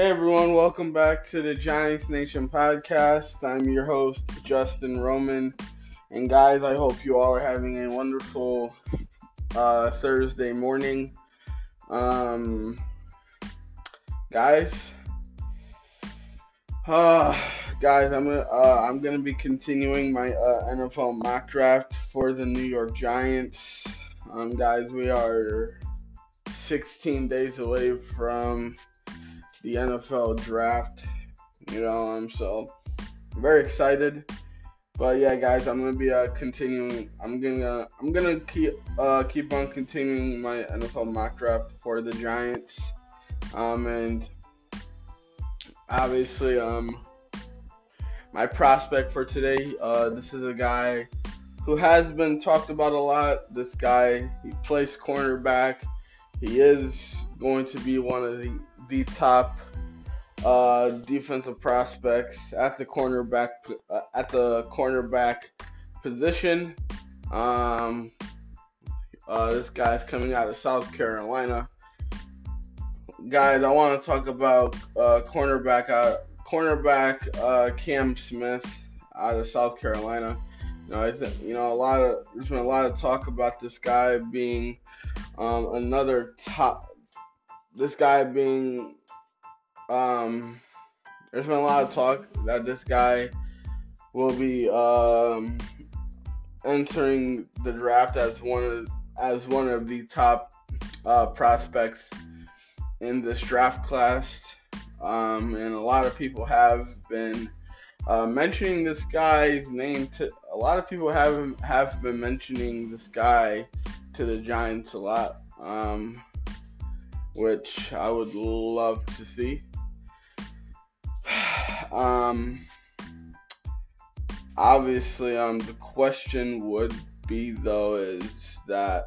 Hey everyone, welcome back to the Giants Nation podcast. I'm your host, Justin Roman. And guys, I hope you all are having a wonderful uh, Thursday morning. Um, guys, uh, guys, I'm gonna uh, I'm gonna be continuing my uh, NFL mock draft for the New York Giants. Um, guys, we are 16 days away from the NFL draft. You know, I'm so very excited. But yeah, guys, I'm gonna be uh, continuing. I'm gonna I'm gonna keep uh, keep on continuing my NFL mock draft for the Giants. Um, and obviously, um, my prospect for today. Uh, this is a guy who has been talked about a lot. This guy, he plays cornerback. He is going to be one of the the top uh, defensive prospects at the cornerback uh, at the cornerback position. Um, uh, this guy's coming out of South Carolina. Guys, I want to talk about uh, cornerback uh, cornerback uh, Cam Smith out of South Carolina. You know, I think you know a lot of there's been a lot of talk about this guy being um, another top. This guy being um, there's been a lot of talk that this guy will be um, entering the draft as one of as one of the top uh, prospects in this draft class, um, and a lot of people have been uh, mentioning this guy's name to. A lot of people have have been mentioning this guy to the Giants a lot, um, which I would love to see. Um, obviously, um, the question would be though is that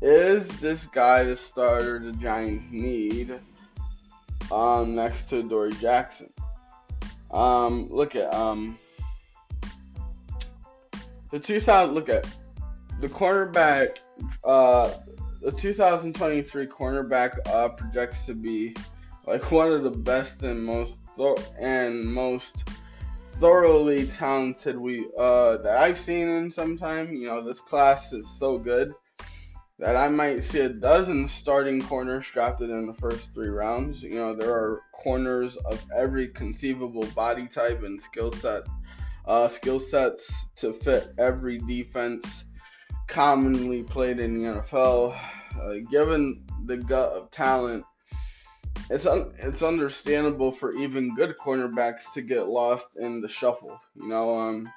is this guy the starter the Giants need? Um, next to Adoree Jackson. Um, look at um the 2000. Look at the cornerback. Uh, the 2023 cornerback uh, projects to be like one of the best and most and most thoroughly talented we uh, that I've seen in some time. You know, this class is so good that I might see a dozen starting corners drafted in the first three rounds. You know, there are corners of every conceivable body type and skill set, uh, skill sets to fit every defense commonly played in the NFL. Uh, given the gut of talent it's un- it's understandable for even good cornerbacks to get lost in the shuffle. You know, um,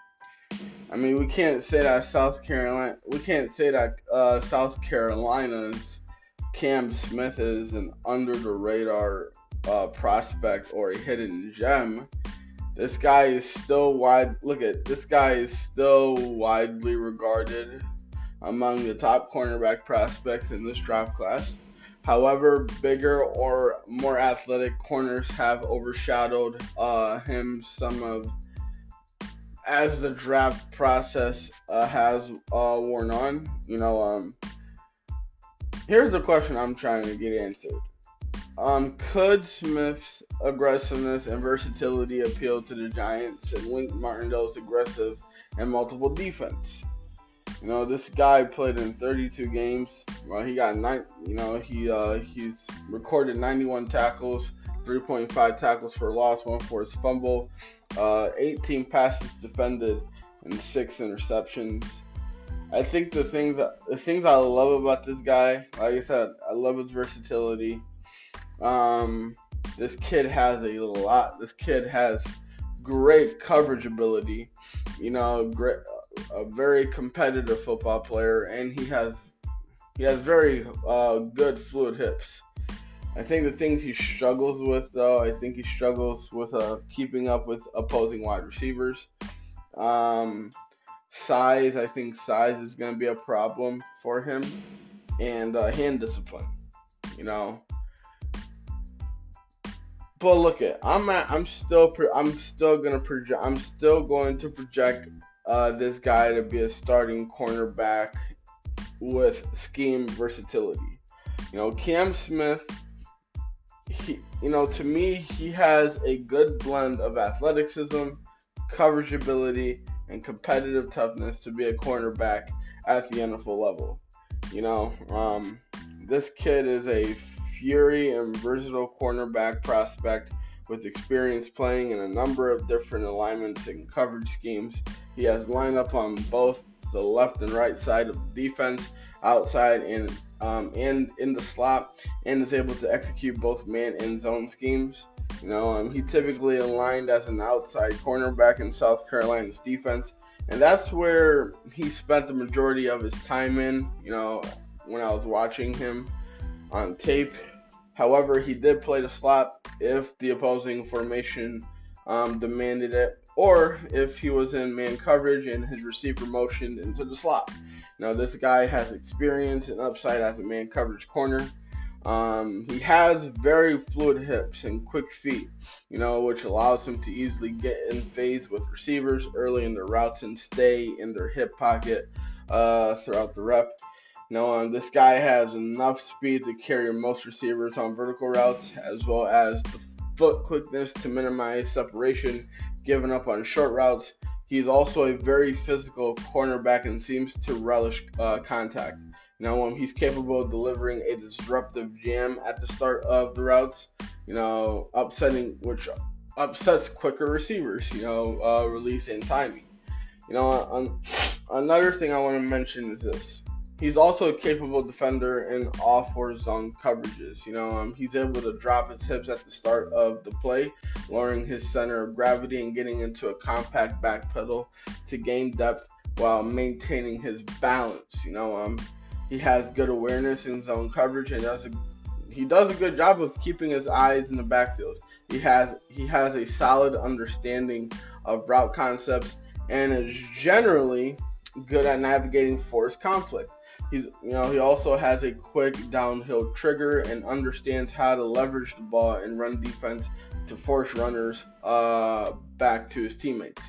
I mean, we can't say that South Carolina, we can't say that uh, South Carolina's Cam Smith is an under the radar uh, prospect or a hidden gem. This guy is still wide. Look at this guy is still widely regarded among the top cornerback prospects in this draft class. However, bigger or more athletic corners have overshadowed uh, him some of as the draft process uh, has uh, worn on. You know, um, here's the question I'm trying to get answered. Um, could Smith's aggressiveness and versatility appeal to the Giants and Wink Martindale's aggressive and multiple defense? You know, this guy played in 32 games. Well, he got nine. You know, he uh, he's recorded 91 tackles, 3.5 tackles for loss, one forced fumble, uh, 18 passes defended, and six interceptions. I think the things the things I love about this guy, like I said, I love his versatility. Um, this kid has a lot. This kid has great coverage ability. You know, great a very competitive football player, and he has he has very uh, good fluid hips. I think the things he struggles with, though, I think he struggles with uh, keeping up with opposing wide receivers. Um, size, I think size is going to be a problem for him, and uh, hand discipline. You know. But look at, I'm at, I'm still, I'm still gonna project, I'm still going to project uh, this guy to be a starting cornerback with scheme versatility. You know, Cam Smith, he, you know, to me, he has a good blend of athleticism, coverage ability, and competitive toughness to be a cornerback at the NFL level. You know, um, this kid is a fury and versatile cornerback prospect with experience playing in a number of different alignments and coverage schemes. He has lined up on both the left and right side of the defense, outside and um, and in the slot, and is able to execute both man and zone schemes. You know, um, he typically aligned as an outside cornerback in South Carolina's defense, and that's where he spent the majority of his time in. You know, when I was watching him on tape. However, he did play the slot if the opposing formation um, demanded it, or if he was in man coverage and his receiver motioned into the slot. Now, this guy has experience and upside as a man coverage corner. Um, he has very fluid hips and quick feet, you know, which allows him to easily get in phase with receivers early in their routes and stay in their hip pocket uh, throughout the rep. Know, um, this guy has enough speed to carry most receivers on vertical routes, as well as the foot quickness to minimize separation given up on short routes. He's also a very physical cornerback and seems to relish uh, contact. You know, um, he's capable of delivering a disruptive jam at the start of the routes. You know, upsetting which upsets quicker receivers. You know, uh, release and timing. You know, um, another thing I want to mention is this. He's also a capable defender in all four zone coverages. You know, um, he's able to drop his hips at the start of the play, lowering his center of gravity and getting into a compact back pedal to gain depth while maintaining his balance. You know, um, he has good awareness in zone coverage and does a, he does a good job of keeping his eyes in the backfield. He has he has a solid understanding of route concepts and is generally good at navigating forced conflict. He's you know he also has a quick downhill trigger and understands how to leverage the ball and run defense to force runners uh, back to his teammates.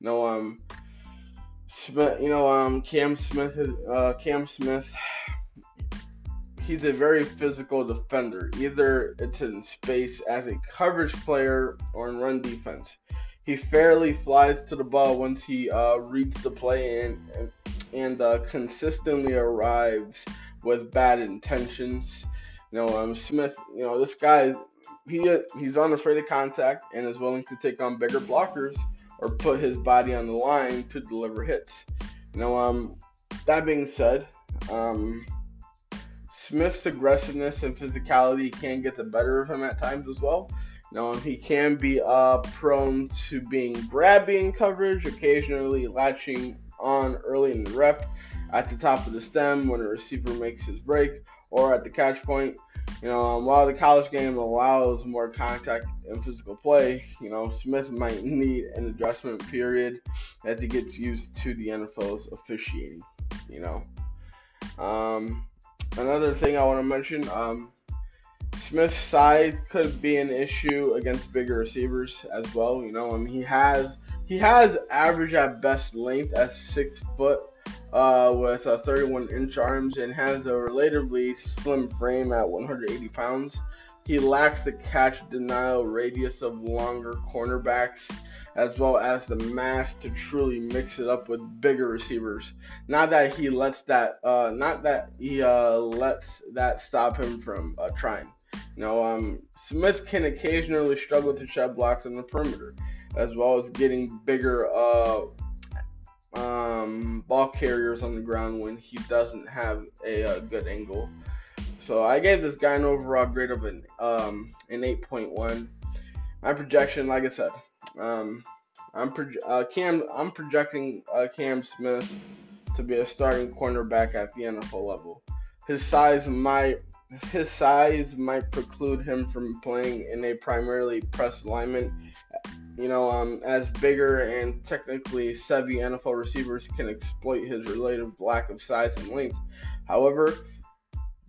You know um Smith, you know, um, Cam Smith, uh, Cam Smith, he's a very physical defender. Either it's in space as a coverage player or in run defense. He fairly flies to the ball once he uh, reads the play and and, and uh, consistently arrives with bad intentions. You know, um, Smith, you know, this guy, he he's unafraid of contact and is willing to take on bigger blockers or put his body on the line to deliver hits. You know, um, that being said, um, Smith's aggressiveness and physicality can get the better of him at times as well. You know, he can be uh, prone to being grabby in coverage, occasionally latching on early in the rep at the top of the stem when a receiver makes his break or at the catch point. You know, um, while the college game allows more contact and physical play, you know, Smith might need an adjustment period as he gets used to the NFL's officiating. You know, um, another thing I want to mention, um, Smith's size could be an issue against bigger receivers as well. You know, I mean, he has he has average at best length at six foot uh, with uh, 31 inch arms and has a relatively slim frame at 180 pounds. He lacks the catch denial radius of longer cornerbacks, as well as the mass to truly mix it up with bigger receivers. Not that he lets that, uh, not that he uh, lets that stop him from uh, trying. Know, um, Smith can occasionally struggle to shed blocks on the perimeter, as well as getting bigger uh, um, ball carriers on the ground when he doesn't have a, a, uh, good angle. So I gave this guy an overall grade of an um, an 8.1. My projection, like I said, um, I'm proje- uh, Cam. I'm projecting uh, Cam Smith to be a starting cornerback at the NFL level. His size might his size might preclude him from playing in a primarily press alignment you know, um, as bigger and technically savvy NFL receivers can exploit his relative lack of size and length. However,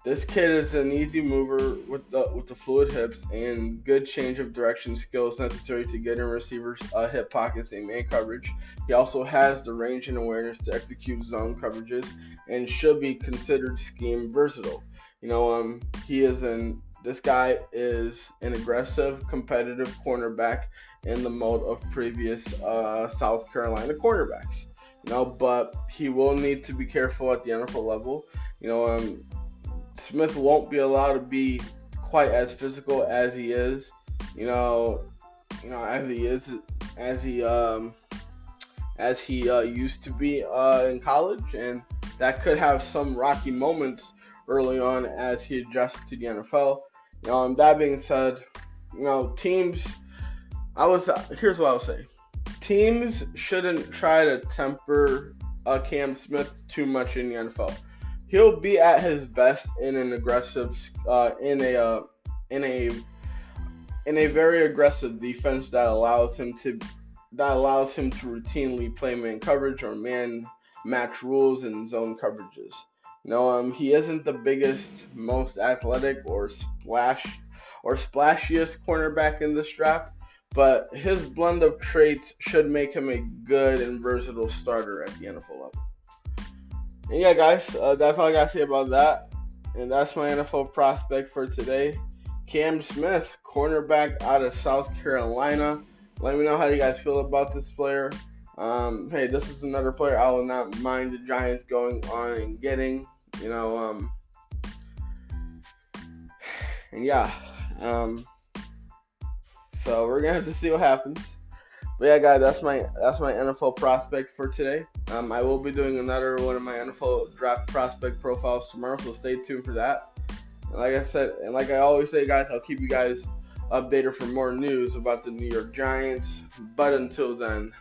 this kid is an easy mover with the with the fluid hips and good change of direction skills necessary to get in receivers' uh, hip pockets and man coverage. He also has the range and awareness to execute zone coverages and should be considered scheme versatile. You know, um, he is an this guy is an aggressive, competitive cornerback in the mold of previous uh, South Carolina cornerbacks. You know, but he will need to be careful at the NFL level. You know, um, Smith won't be allowed to be quite as physical as he is. You know, you know as he is as he um, as he uh, used to be uh, in college, and that could have some rocky moments early on as he adjusts to the NFL. Um, that being said, you know, teams. I was here's what I will say: teams shouldn't try to temper uh, Cam Smith too much in the NFL. He'll be at his best in an aggressive, uh, in a, uh, in a, in a very aggressive defense that allows him to, that allows him to routinely play man coverage or man match rules and zone coverages. No, um, he isn't the biggest, most athletic or splash or splashiest cornerback in this draft, but his blend of traits should make him a good and versatile starter at the NFL level. And yeah, guys, uh, that's all I got to say about that. And that's my NFL prospect for today. Cam Smith, cornerback out of South Carolina. Let me know how you guys feel about this player. Um, hey, this is another player I will not mind the Giants going on and getting. You know, um, and yeah, um, so we're gonna have to see what happens. But yeah, guys, that's my that's my NFL prospect for today. Um, I will be doing another one of my NFL draft prospect profiles tomorrow, so stay tuned for that. And like I said, and like I always say, guys, I'll keep you guys updated for more news about the New York Giants. But until then,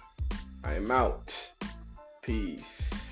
I am out. Peace.